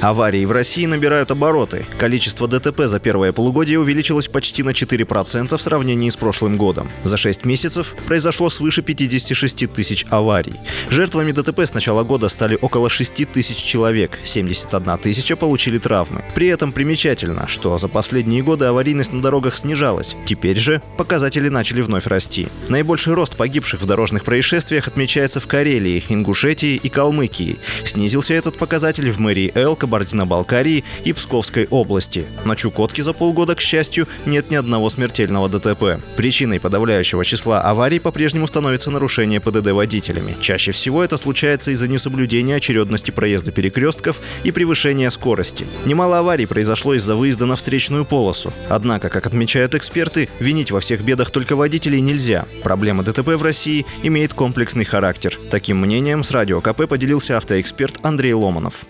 Аварии в России набирают обороты. Количество ДТП за первое полугодие увеличилось почти на 4% в сравнении с прошлым годом. За 6 месяцев произошло свыше 56 тысяч аварий. Жертвами ДТП с начала года стали около 6 тысяч человек, 71 тысяча получили травмы. При этом примечательно, что за последние годы аварийность на дорогах снижалась. Теперь же показатели начали вновь расти. Наибольший рост погибших в дорожных происшествиях отмечается в Карелии, Ингушетии и Калмыкии. Снизился этот показатель в мэрии Элка, Кабардино-Балкарии и Псковской области. На Чукотке за полгода, к счастью, нет ни одного смертельного ДТП. Причиной подавляющего числа аварий по-прежнему становится нарушение ПДД водителями. Чаще всего это случается из-за несоблюдения очередности проезда перекрестков и превышения скорости. Немало аварий произошло из-за выезда на встречную полосу. Однако, как отмечают эксперты, винить во всех бедах только водителей нельзя. Проблема ДТП в России имеет комплексный характер. Таким мнением с Радио КП поделился автоэксперт Андрей Ломанов.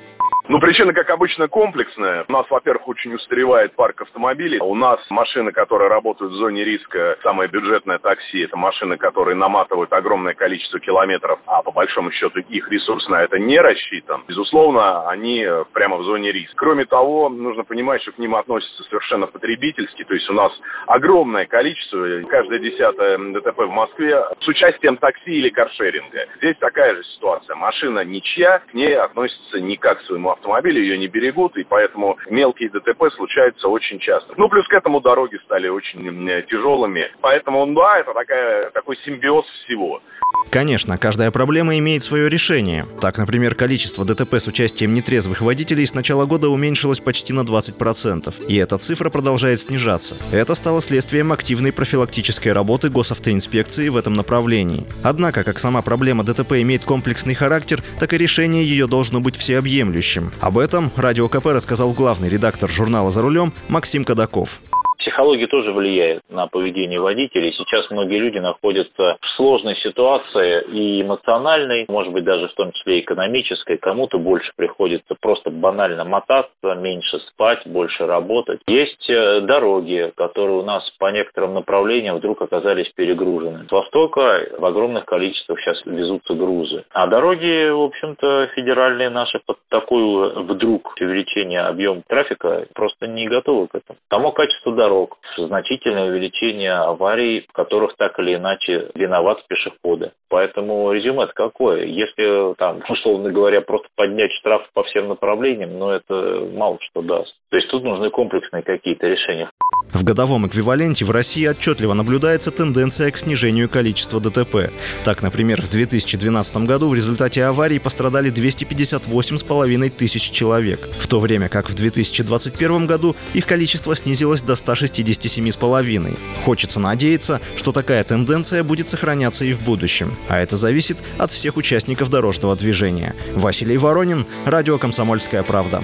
Ну, причина, как обычно, комплексная. У нас, во-первых, очень устаревает парк автомобилей. У нас машины, которые работают в зоне риска, самое бюджетное такси, это машины, которые наматывают огромное количество километров, а по большому счету их ресурс на это не рассчитан. Безусловно, они прямо в зоне риска. Кроме того, нужно понимать, что к ним относятся совершенно потребительски. То есть у нас огромное количество, каждое десятое ДТП в Москве с участием такси или каршеринга. Здесь такая же ситуация. Машина ничья, к ней относится не как к своему автомобили ее не берегут, и поэтому мелкие ДТП случаются очень часто. Ну, плюс к этому дороги стали очень тяжелыми. Поэтому, да, это такая, такой симбиоз всего. Конечно, каждая проблема имеет свое решение. Так, например, количество ДТП с участием нетрезвых водителей с начала года уменьшилось почти на 20%, и эта цифра продолжает снижаться. Это стало следствием активной профилактической работы госавтоинспекции в этом направлении. Однако, как сама проблема ДТП имеет комплексный характер, так и решение ее должно быть всеобъемлющим. Об этом Радио КП рассказал главный редактор журнала «За рулем» Максим Кадаков. Психология тоже влияет на поведение водителей. Сейчас многие люди находятся в сложной ситуации и эмоциональной, может быть, даже в том числе экономической. Кому-то больше приходится просто банально мотаться, меньше спать, больше работать. Есть э, дороги, которые у нас по некоторым направлениям вдруг оказались перегружены. С востока в огромных количествах сейчас везутся грузы. А дороги, в общем-то, федеральные наши под такую вдруг увеличение объема трафика просто не готовы к этому. Само качество дорог дорог, значительное увеличение аварий, в которых так или иначе виноваты пешеходы. Поэтому резюме это какое? Если там, условно говоря, просто поднять штраф по всем направлениям, ну это мало что даст. То есть тут нужны комплексные какие-то решения. В годовом эквиваленте в России отчетливо наблюдается тенденция к снижению количества ДТП. Так, например, в 2012 году в результате аварий пострадали 258,5 тысяч человек, в то время как в 2021 году их количество снизилось до 167,5. Хочется надеяться, что такая тенденция будет сохраняться и в будущем. А это зависит от всех участников дорожного движения. Василий Воронин, Радио «Комсомольская правда».